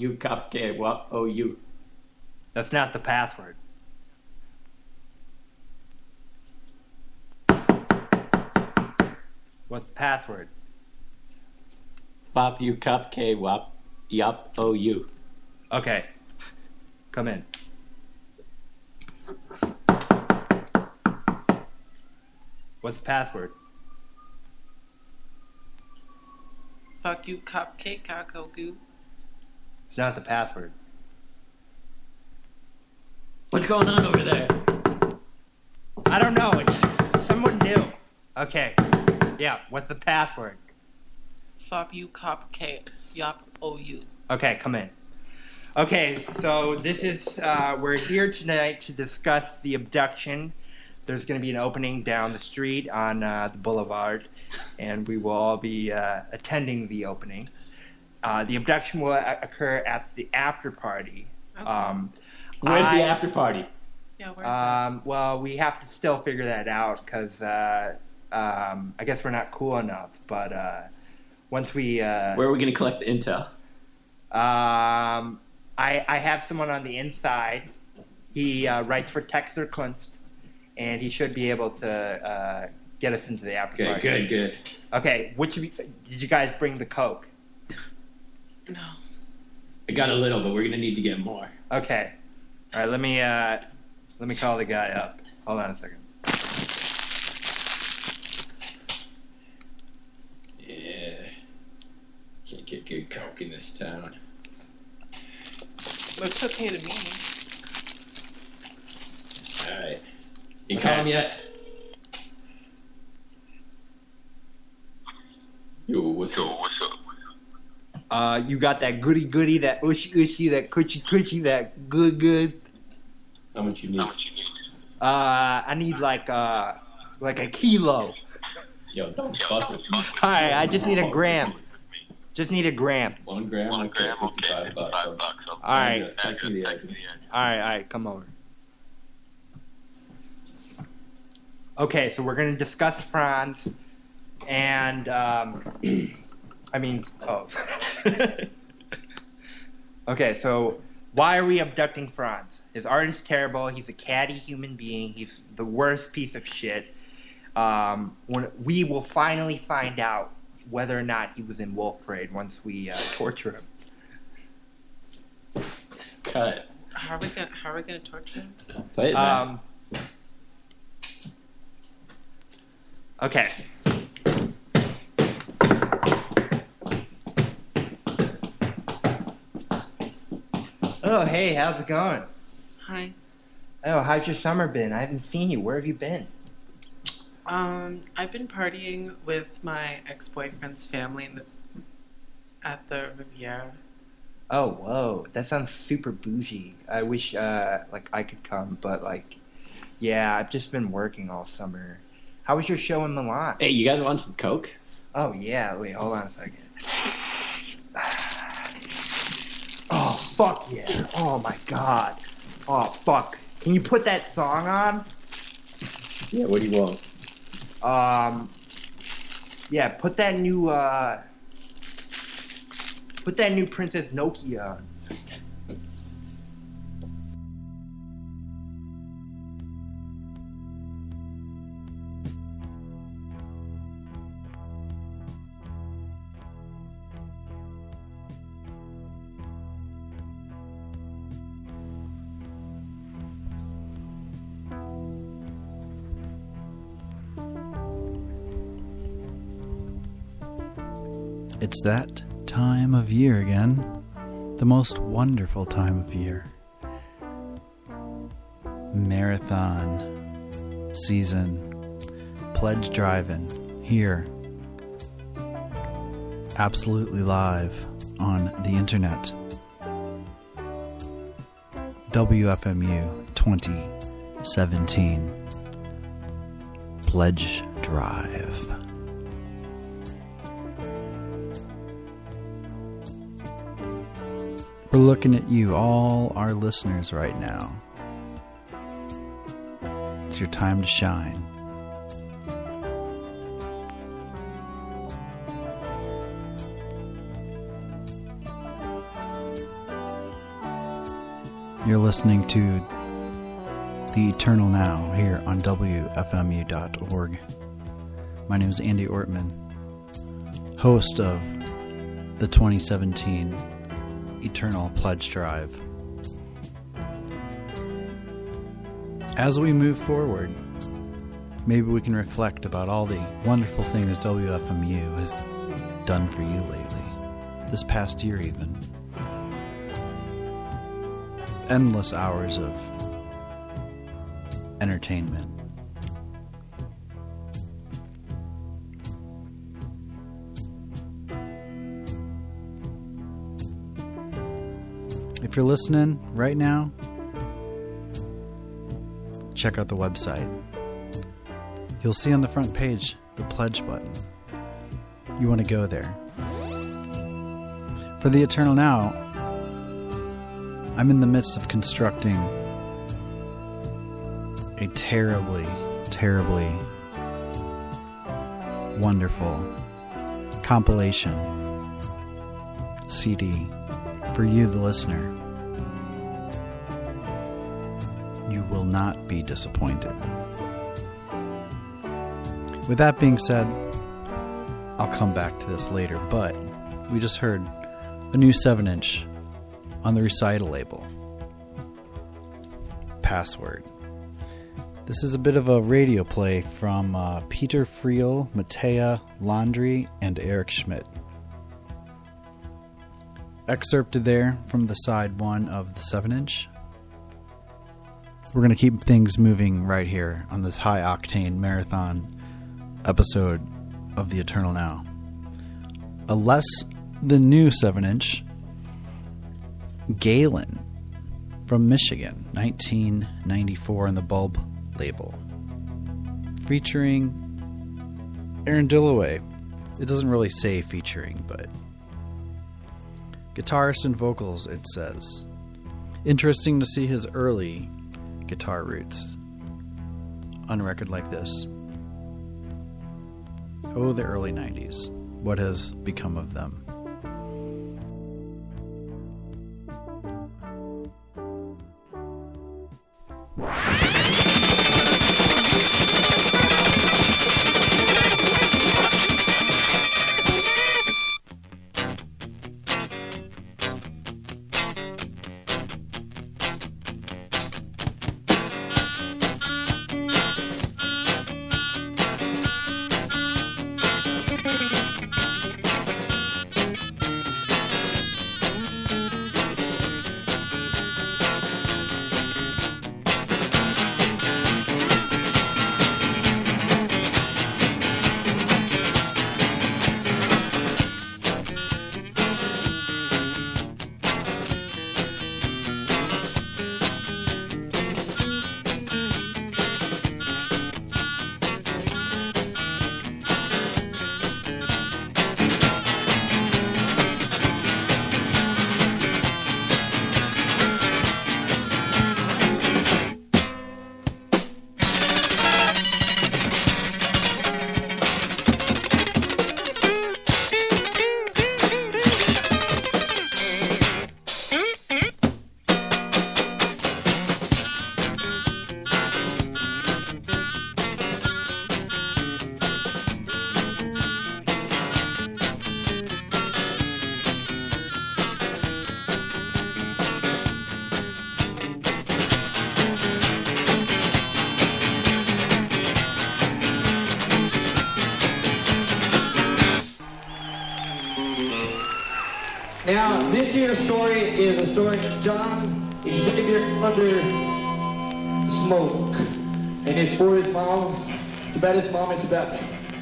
you, cupcake. What? Oh, you. That's not the password. What's the password? Fuck you, cupcake. What? Yup. Oh, you. Okay. Come in. What's the password? Fuck you, cupcake, caco goo. It's not the password. What's going on over there? I don't know. It's someone new. Okay. Yeah. What's the password? Fuck you, cupcake. Yup, oh you. Okay, come in. Okay, so this is uh, we're here tonight to discuss the abduction. There's going to be an opening down the street on uh, the boulevard, and we will all be uh, attending the opening. Uh, the abduction will a- occur at the after party. Okay. Um, Where's I- the after party? Yeah, where's that? Um, well, we have to still figure that out because uh, um, I guess we're not cool enough. But uh, once we, uh, Where are we going to collect the intel? um, I, I have someone on the inside. He uh, writes for Texte zur Kunst, and he should be able to uh, get us into the after Okay, party. good, good. Okay, which of you, did you guys bring the coke? No. I got a little, but we're going to need to get more. Okay, all right. Let me uh, let me call the guy up. Hold on a second. Yeah. Can't get good coke in this town. Looks okay to me. Alright. You Okay. call him yet? Yo, what's up? what's up? Uh, you got that goody goody, that ushy ushy, that cushy cushy, that good good. How much you need? Uh, I need like uh, like a kilo. Yo, don't fuck with me. All right, I just need a gram. Just need a gram. One gram, One okay, gram, 55 okay, bucks. 55 bucks. All right. Text me the address. All right, all right, come over. Okay, so we're gonna discuss Franz, and um, I mean, oh. okay, so why are we abducting Franz? His art is terrible. He's a catty human being. He's the worst piece of shit. Um, when we will finally find out whether or not he was in Wolf Parade once we uh, torture him. Cut. How are we gonna how are we gonna torture him? Play it, man. Um, okay. Oh, hey, how's it going? Hi. Oh, how's your summer been? I haven't seen you. Where have you been? Um, I've been partying with my ex boyfriend's family in the, at the Riviera. Oh, whoa, that sounds super bougie. I wish, uh, like, I could come, but like, yeah, I've just been working all summer. How was your show in Milan? hey, you guys want some coke? Oh yeah, wait, hold on a second. Oh fuck yeah! Oh my god! Oh fuck! Can you put that song on? Yeah, what do you want? Um, yeah, put that new uh, put that new Princess Nokia. on. It's that time of year again. The most wonderful time of year. Marathon season. Pledge driving here. Absolutely live on the internet. WFMU 2017. Pledge Drive. We're looking at you, all our listeners, right now. It's your time to shine. You're listening to The Eternal Now here on WFMU.org. My name is Andy Ortmann, host of the 2017 Eternal Pledge Drive. As we move forward, maybe we can reflect about all the wonderful things WFMU has done for you lately, this past year, even. Endless hours of entertainment. If you're listening right now, check out the website. You'll see on the front page the pledge button. You want to go there. For the Eternal Now, I'm in the midst of constructing a terribly, terribly wonderful compilation CD for you, the listener. You will not be disappointed. With that being said, I'll come back to this later, but we just heard a new 7 inch on the recital label. Password. This is a bit of a radio play from uh, Peter Friel, Matea Landry, and Eric Schmid. Excerpted there from the side one of the 7 inch. We're going to keep things moving right here on this high octane marathon episode of The Eternal Now. A less than new 7 inch, Galen from Michigan, 1994 on the Bulb label. Featuring Aaron Dilloway. It doesn't really say featuring, but guitarist and vocals, it says. Interesting to see his early guitar roots on a record like this. Oh, the early 90s. What has become of them? This year's story is a story of John Xavier under smoke. And it's for his mom. It's about his mom. It's about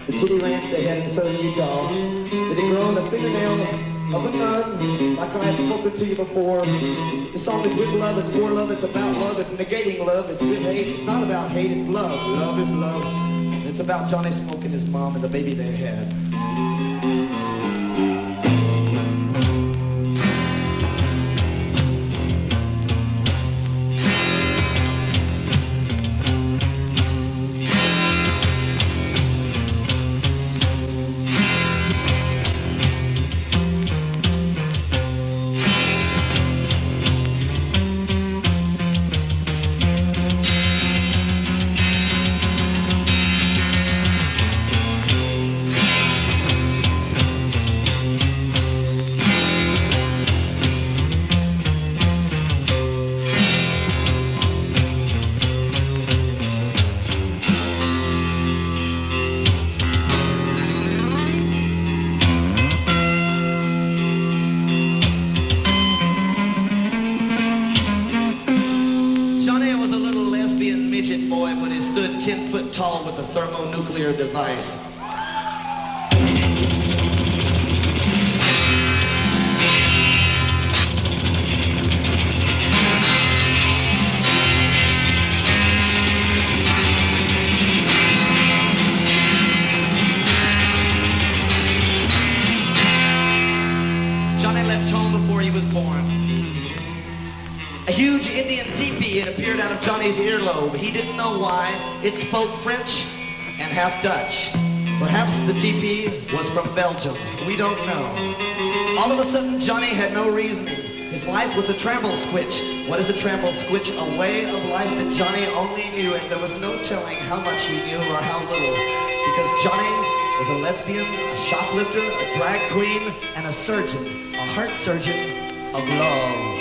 the kitty ranch they had in southern Utah. That had grown a fingernail of a nun, like I have spoken to you before. The song is with love, it's for love, it's about love, it's negating love, it's with hate. It's not about hate, it's love. Love is love. And it's about Johnny Smoke and his mom and the baby they had. Belgium. We don't know. All of a sudden, Johnny had no reasoning. His life was a trample squitch. What is a trample squitch? A way of life that Johnny only knew, and there was no telling how much he knew or how little. Because Johnny was a lesbian, a shoplifter, a drag queen, and a surgeon, a heart surgeon of love.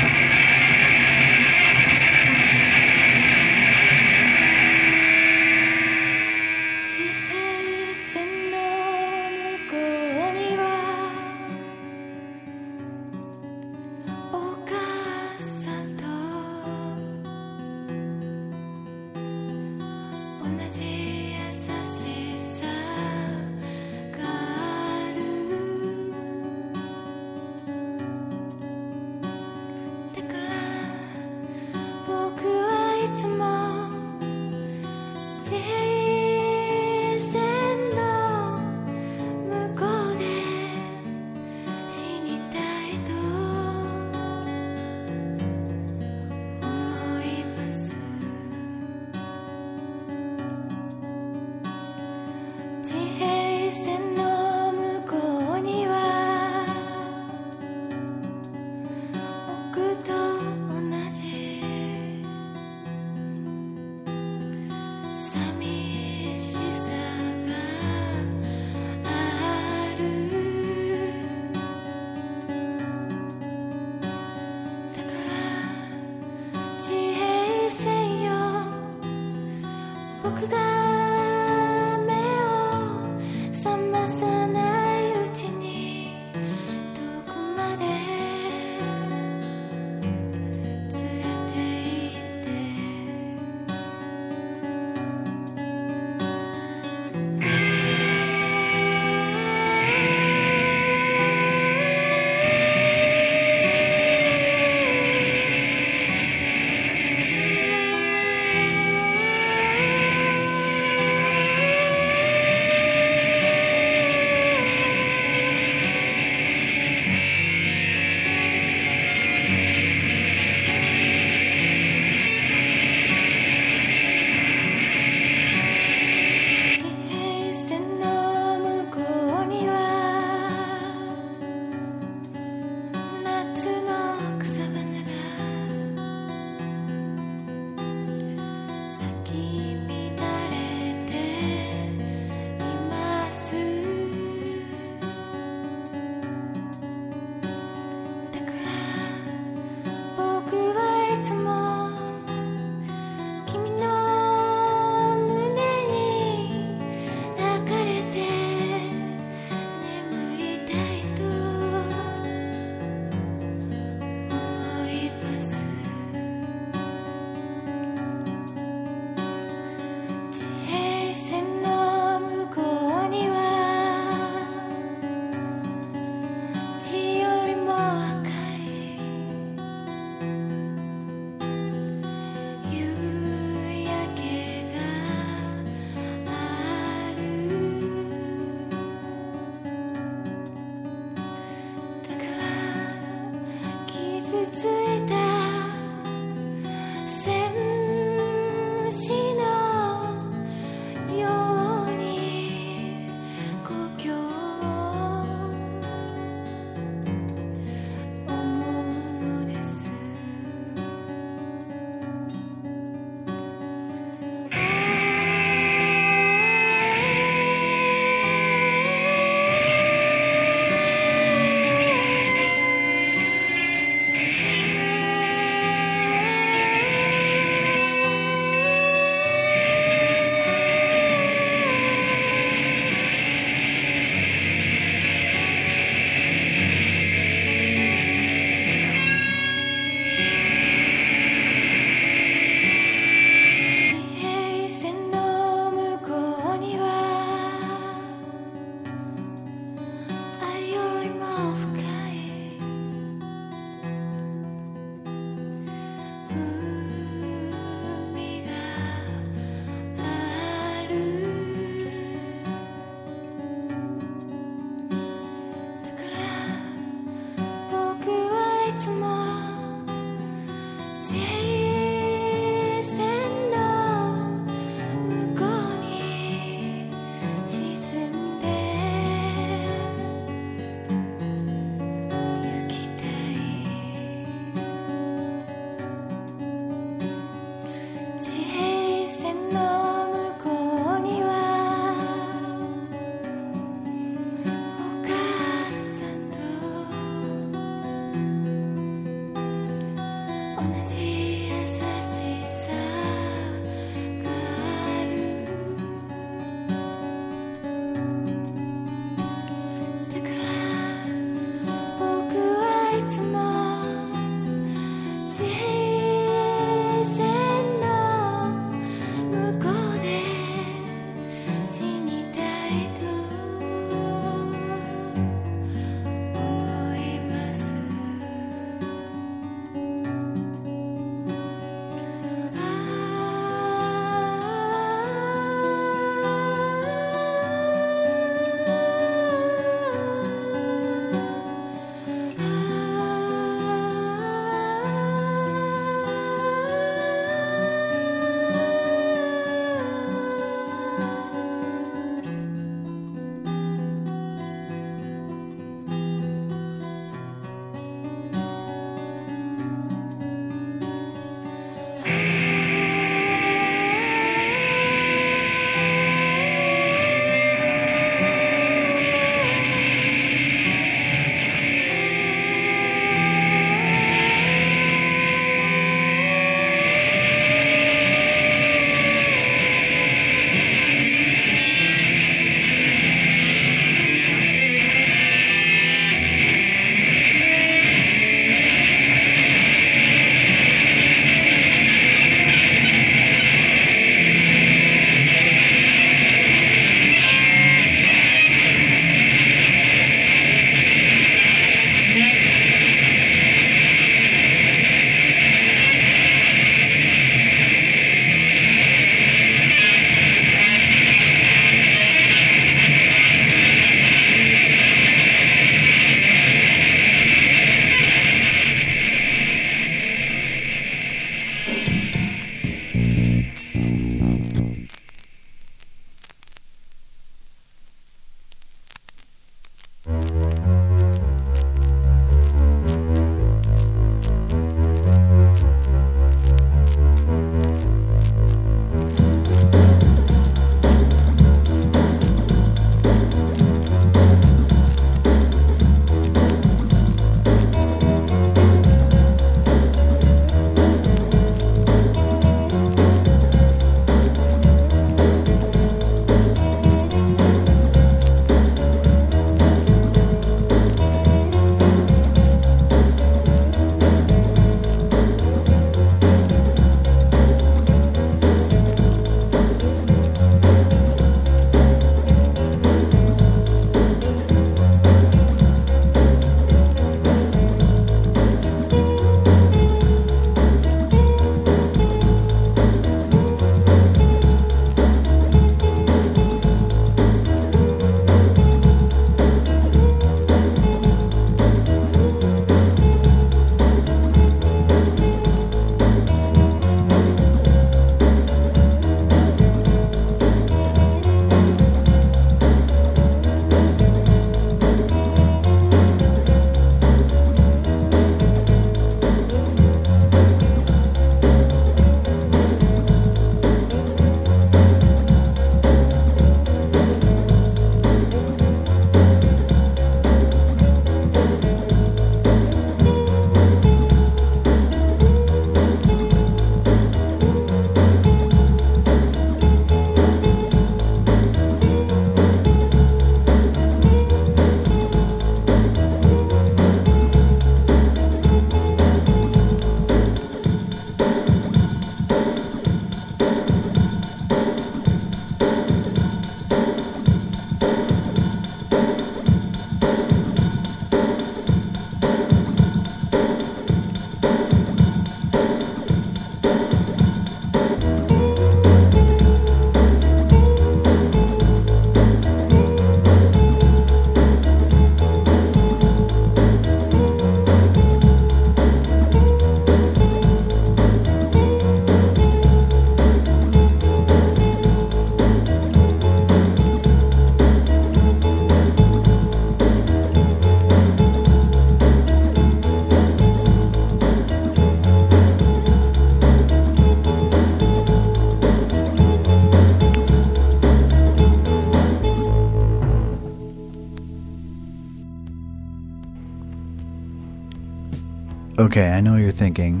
Okay, I know you're thinking,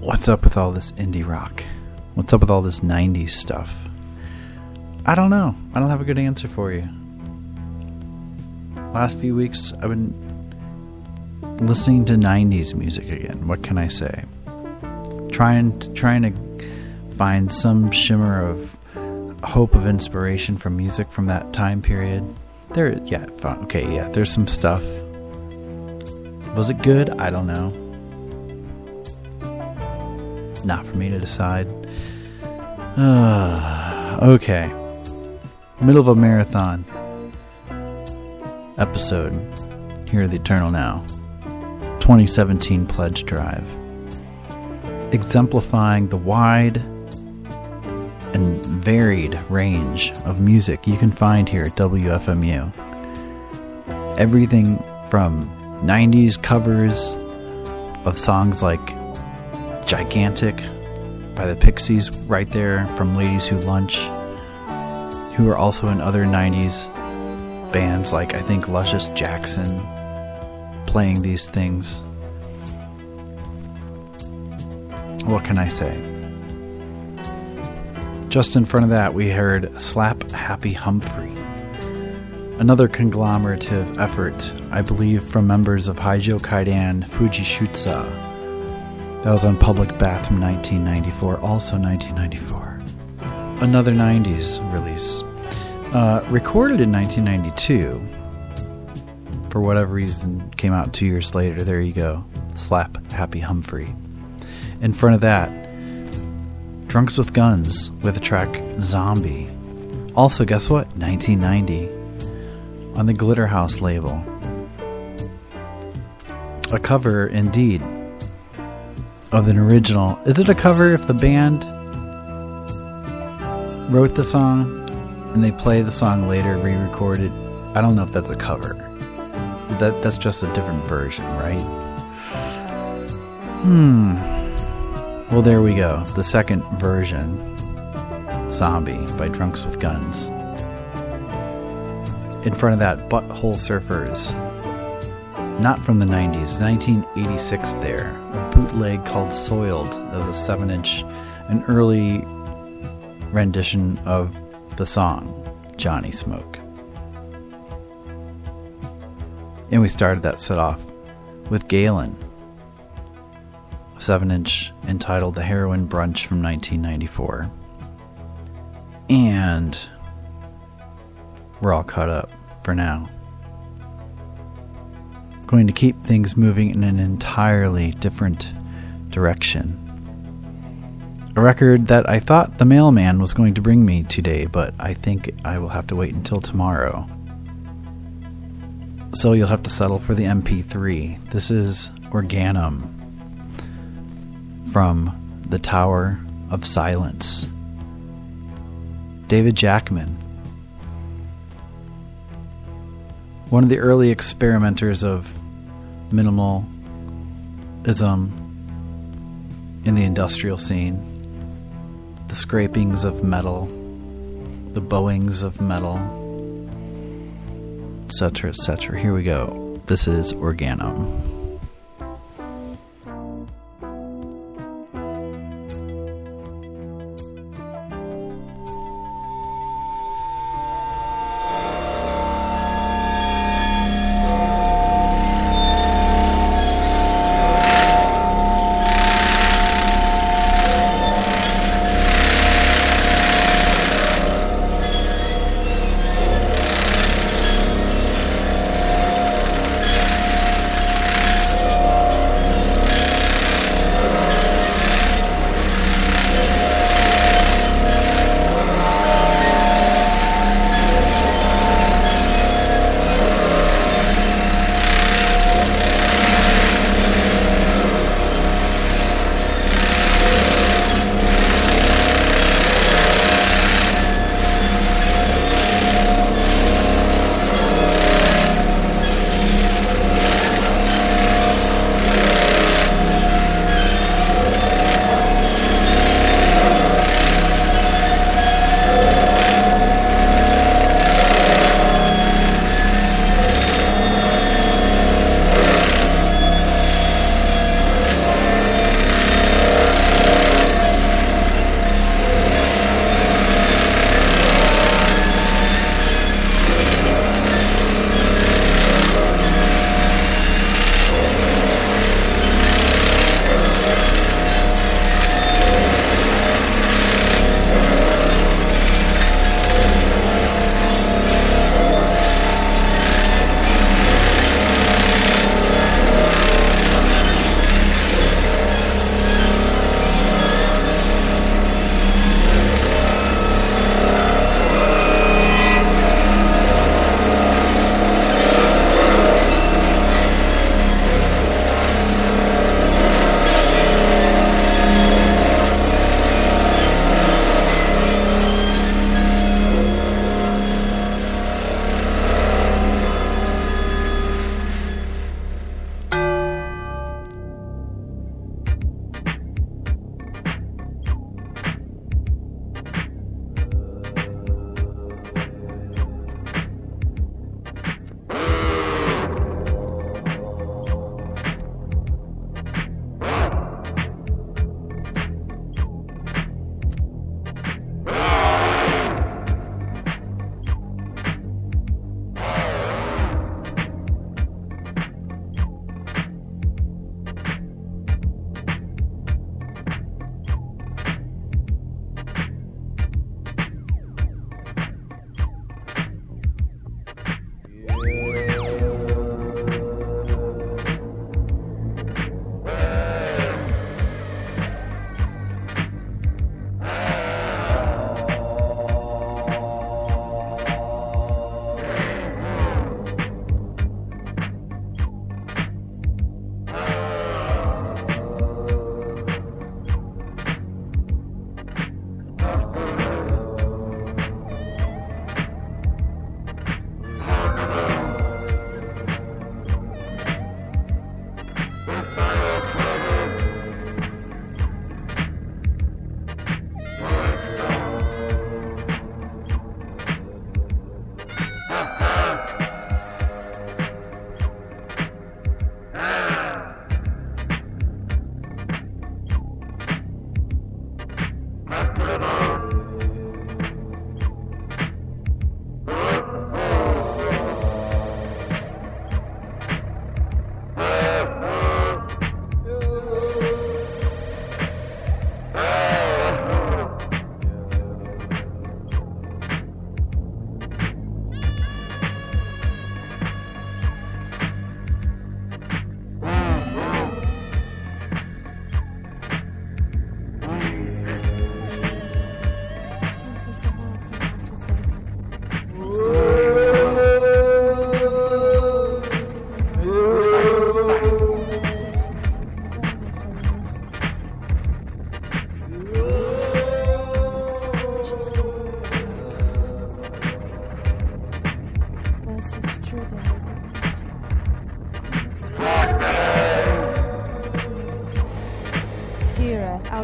what's up with all this indie rock? What's up with all this 90s stuff? I don't know. I don't have a good answer for you. Last few weeks, I've been listening to 90s music again. What can I say? Trying to, trying to find some shimmer of hope of inspiration from music from that time period. There, yeah, okay, yeah, there's some stuff was it good? I don't know. Not for me to decide. Uh, okay. Middle of a marathon episode here at the Eternal Now. 2017 Pledge Drive. Exemplifying the wide and varied range of music you can find here at WFMU. Everything from 90s covers of songs like Gigantic by the Pixies, right there from Ladies Who Lunch, who are also in other 90s bands like I think Luscious Jackson playing these things. What can I say? Just in front of that, we heard Slap Happy Humphrey another conglomerative effort, I believe, from members of Heijo Kaidan Fujishutsu. That was on Public Bath from 1994, also 1994. Another 90s release. Uh, recorded in 1992. For whatever reason, came out two years later. There you go. Slap Happy Humphrey. In front of that, Drunks with Guns with the track Zombie. Also, guess what? 1990 on the Glitterhouse label. A cover, indeed, of an original. Is it a cover if the band wrote the song and they play the song later, re record it? I don't know if that's a cover. That that's just a different version, right? Hmm. Well, there we go. The second version, "Zombie" by Drunks with Guns in front of that Butthole Surfers. Not from the 90s, 1986 there. A bootleg called Soiled. That was a 7 inch, an early rendition of the song Johnny Smoke. And we started that set off with Galen, a 7 inch entitled The Heroin Brunch from 1994. And we're all caught up for now. Going to keep things moving in an entirely different direction. A record that I thought the mailman was going to bring me today, but I think I will have to wait until tomorrow. So you'll have to settle for the MP3. This is Organum from The Tower of Silence. David Jackman one of the early experimenters of minimalism in the industrial scene. The scrapings of metal, the bowings of metal, etc., etc. Here we go. This is Organum.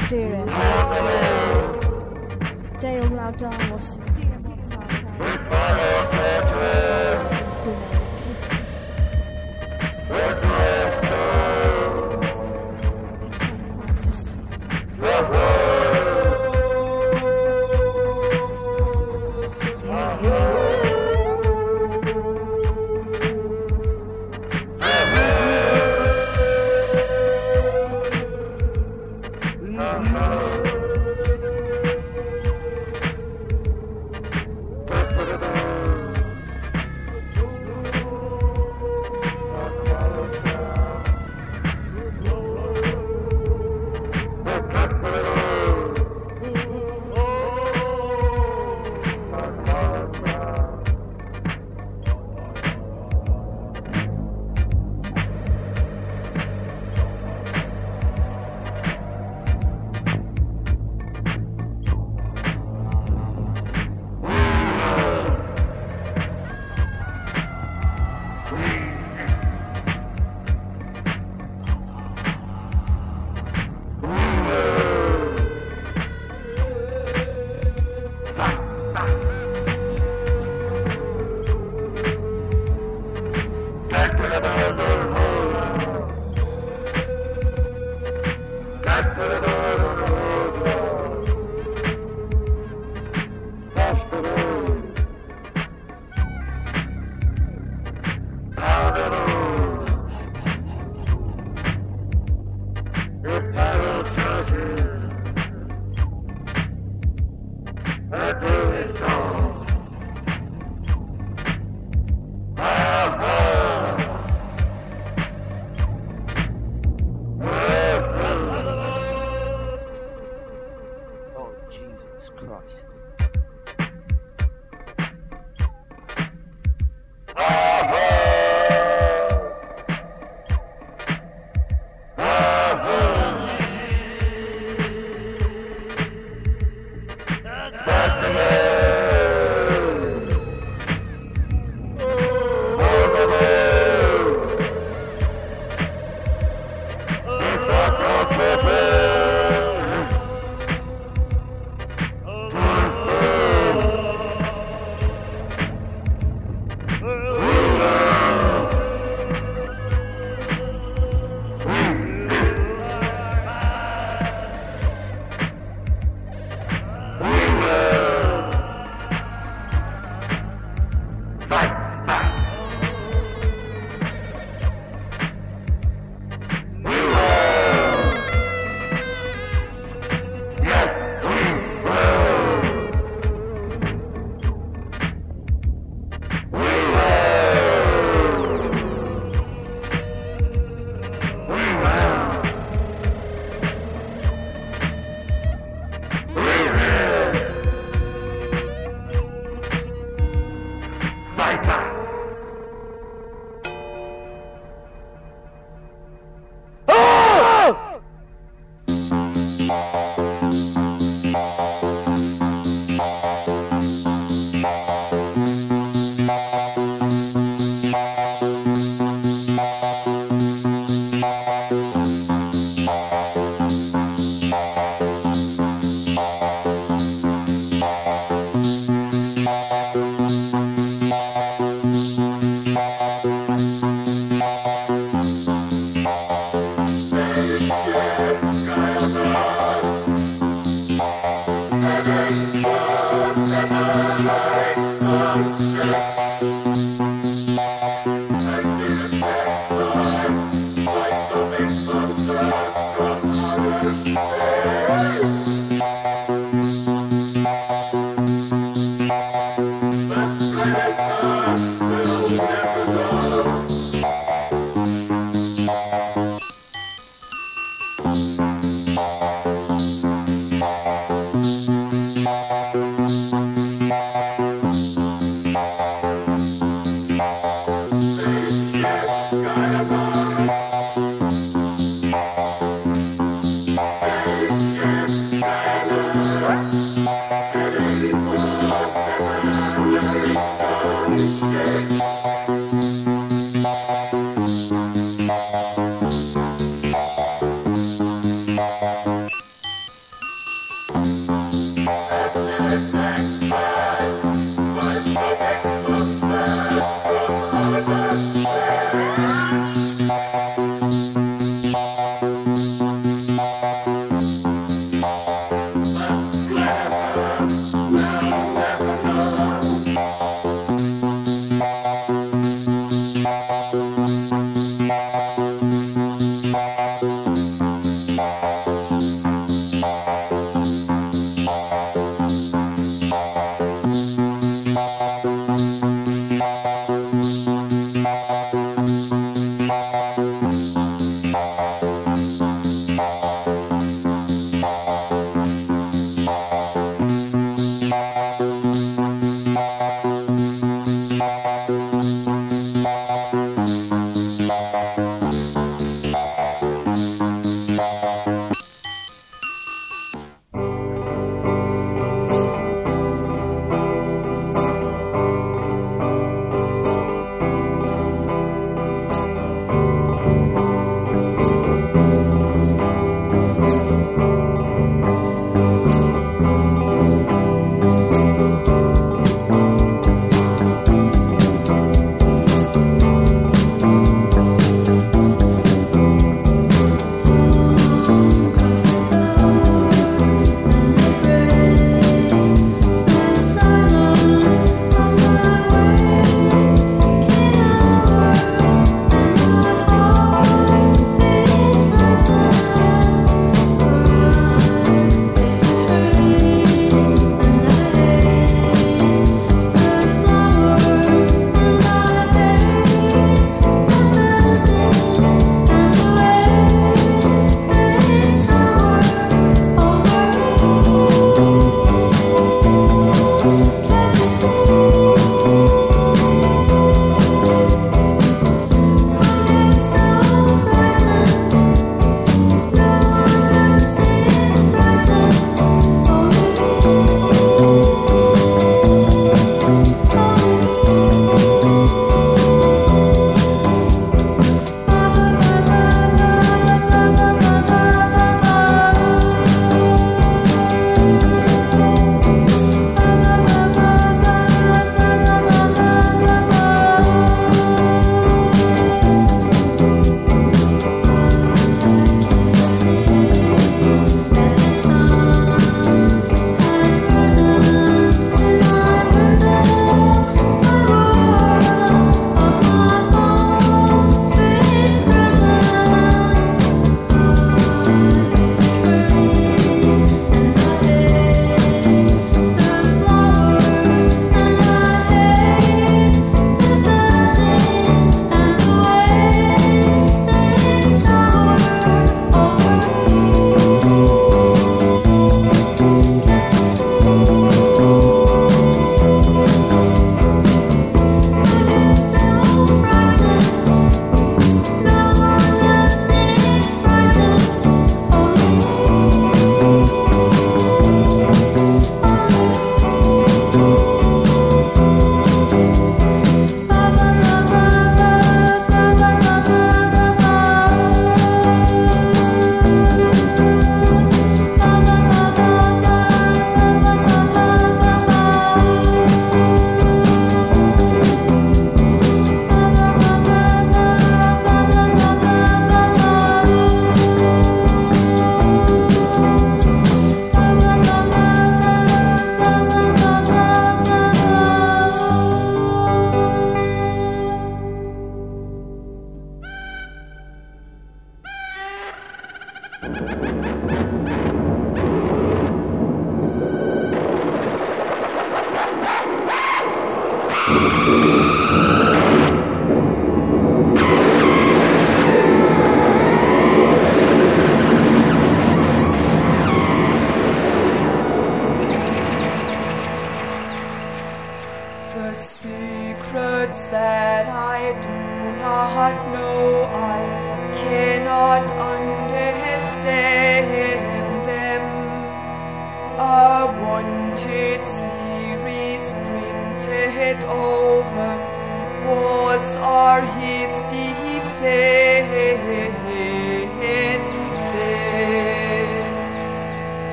Aldira, Dale Kisses, Oh,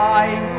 Pai.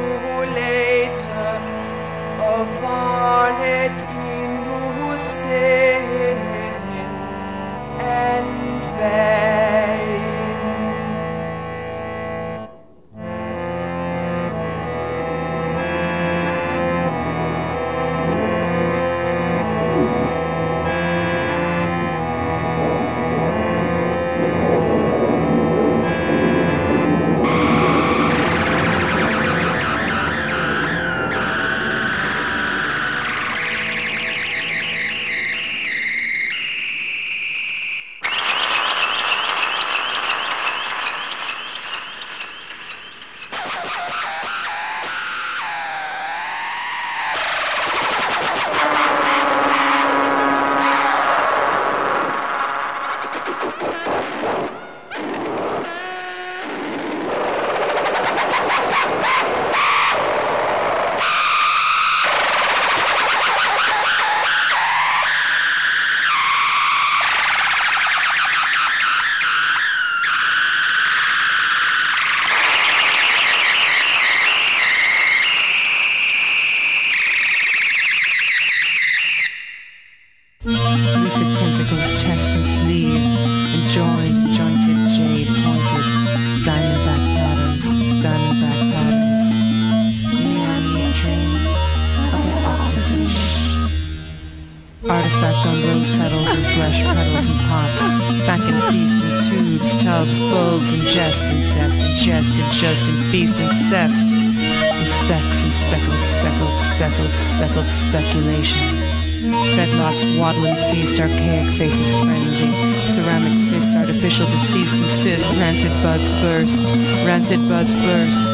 Artifact on rose petals and flesh petals and pots, fack and feast in tubes, tubs, bulbs, and jest, incest, and jest, and just, and feast, incest, and specks, and speckled, speckled, speckled, speckled speculation. Fedlocks, waddling feast, archaic faces frenzy. Ceramic fists, artificial deceased insist. Rancid buds burst, rancid buds burst.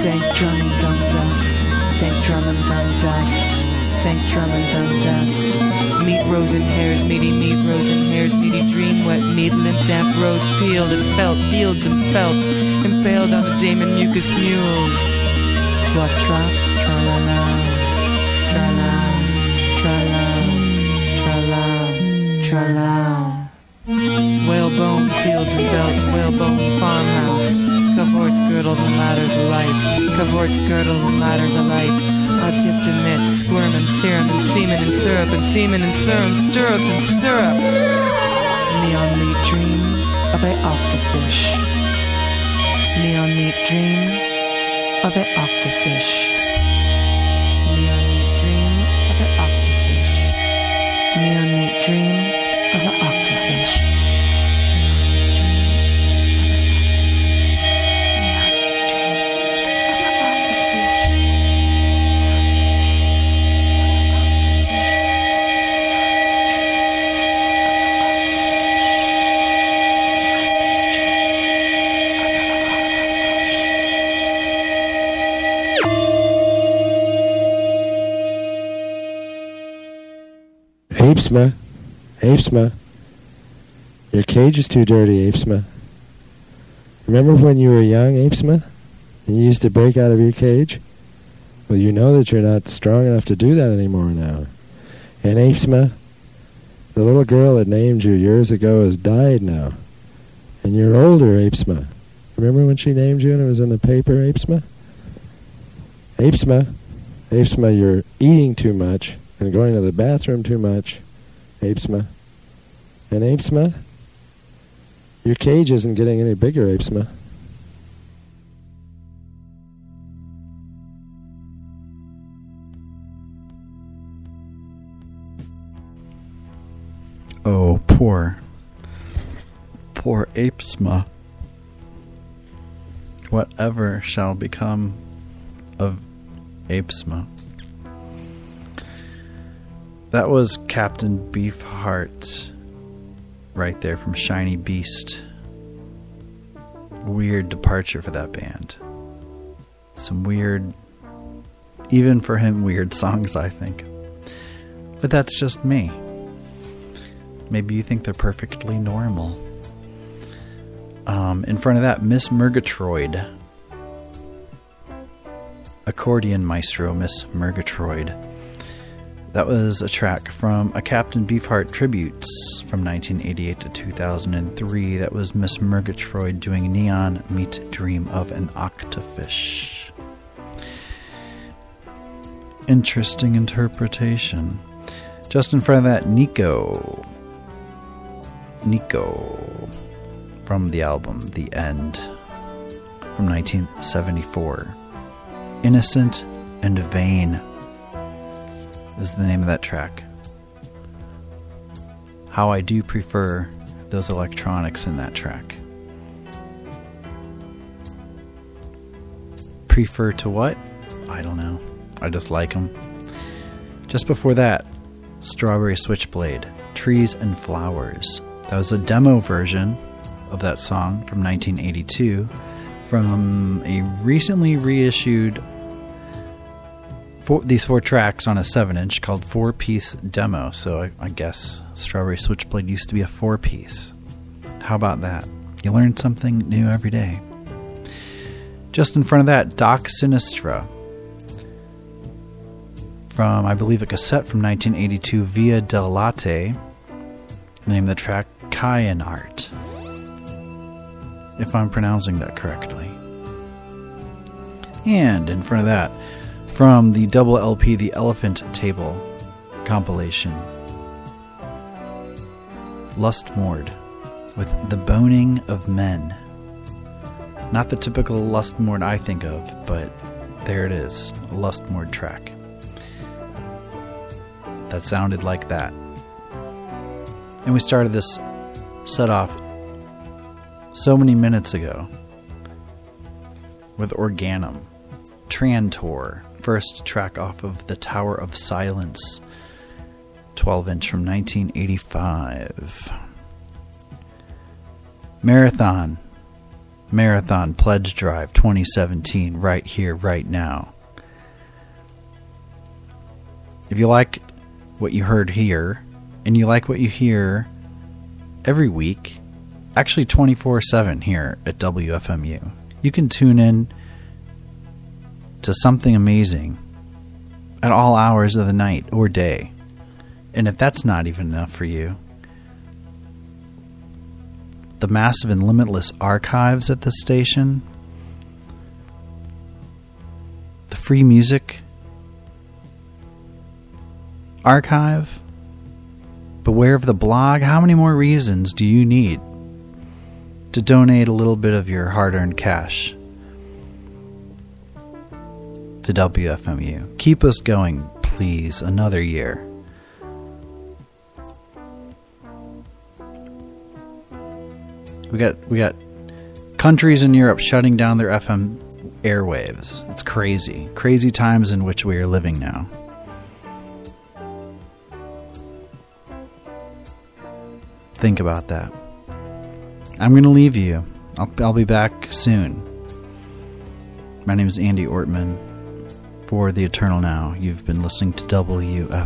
Dank drum and dung dust, dank drum and dung dust, dank drum and dung dust. Meat rose in hairs, meaty meat rose in hairs, meaty dream wet meat, limp damp rose peeled and felt fields and pelts, impaled on the demon mucus mules. Twat trap, tra la la, tra la, tra la, tra la, tra la. Whalebone fields and belts, whalebone farmhouse. Cavorts girdled and ladders alight. Cavorts girdled and ladders alight. A dipped in mitts, squirm and serum and semen and syrup and semen and serum, stirruped and syrup. Neon meat dream of a octafish. Neon meat dream of a octafish. Apesma, Apesma, your cage is too dirty, Apesma. Remember when you were young, Apesma, and you used to break out of your cage? Well, you know that you're not strong enough to do that anymore now. And Apesma, the little girl that named you years ago has died now. And you're older, Apesma. Remember when she named you and it was in the paper, Apesma? Apesma, Apesma, you're eating too much and going to the bathroom too much, Apesma. And Apesma, your cage isn't getting any bigger, Apesma. Oh, poor, poor Apesma. Whatever shall become of Apesma? That was Captain Beefheart right there from Shiny Beast. Weird departure for that band. Some weird, even for him, weird songs, I think. But that's just me. Maybe you think they're perfectly normal. Um, in front of that, Miss Murgatroid. Accordion Maestro, Miss Murgatroid. That was a track from a Captain Beefheart tributes from 1988 to 2003. That was Miss Murgatroid doing Neon Meate Dream of an Octafish. Interesting interpretation. Just in front of that, Nico. Nico from the album The End from 1974. Innocent and Vain is the name of that track. How I do prefer those electronics in that track. Prefer to what? I don't know. I just like them. Just before that, Strawberry Switchblade, Trees and Flowers. That was a demo version of that song from 1982 from a recently reissued four, these four tracks on a 7 inch called Four Piece Demo. So I, I guess Strawberry Switchblade used to be a four piece. How about that? You learn something new every day. Just in front of that, Doxa Sinistra from, I believe, a cassette from 1982, Via del Latte. Name the track, Khayanart. If I'm pronouncing that correctly. And in front of that, from the double LP The Elephant Table compilation, Lust Lustmord with The Boning of Men. Not the typical Lust Lustmord I think of, but there it is, a Lustmord track. That sounded like that. And we started this set off so many minutes ago with Organum, Trantor, first track off of The Tower of Silence, 12 inch from 1985. Marathon, Marathon Pledge Drive 2017, right here, right now. If you like what you heard here, and you like what you hear every week, actually 24 7 here at WFMU, you can tune in to something amazing at all hours of the night or day. And if that's not even enough for you, the massive and limitless archives at this station, the free music archive, beware of the blog. How many more reasons do you need to donate a little bit of your hard earned cash to WFMU? Keep us going, please, another year. We got we got countries in Europe shutting down their FM airwaves. It's crazy. Crazy times in which we are living now. Think about that. I'm going to leave you. I'll, I'll be back soon. My name is Andy Ortmann. For The Eternal Now, you've been listening to WFMU.org.